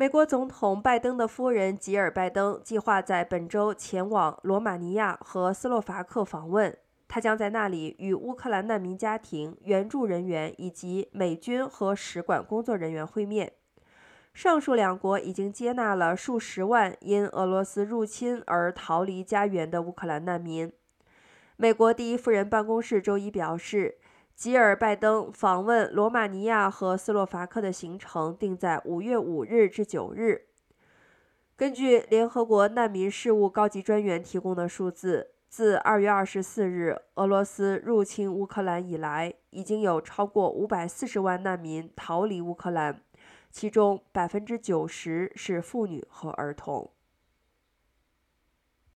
美国总统拜登的夫人吉尔·拜登计划在本周前往罗马尼亚和斯洛伐克访问，他将在那里与乌克兰难民家庭、援助人员以及美军和使馆工作人员会面。上述两国已经接纳了数十万因俄罗斯入侵而逃离家园的乌克兰难民。美国第一夫人办公室周一表示。吉尔·拜登访问罗马尼亚和斯洛伐克的行程定在五月五日至九日。根据联合国难民事务高级专员提供的数字，自二月二十四日俄罗斯入侵乌克兰以来，已经有超过五百四十万难民逃离乌克兰，其中百分之九十是妇女和儿童。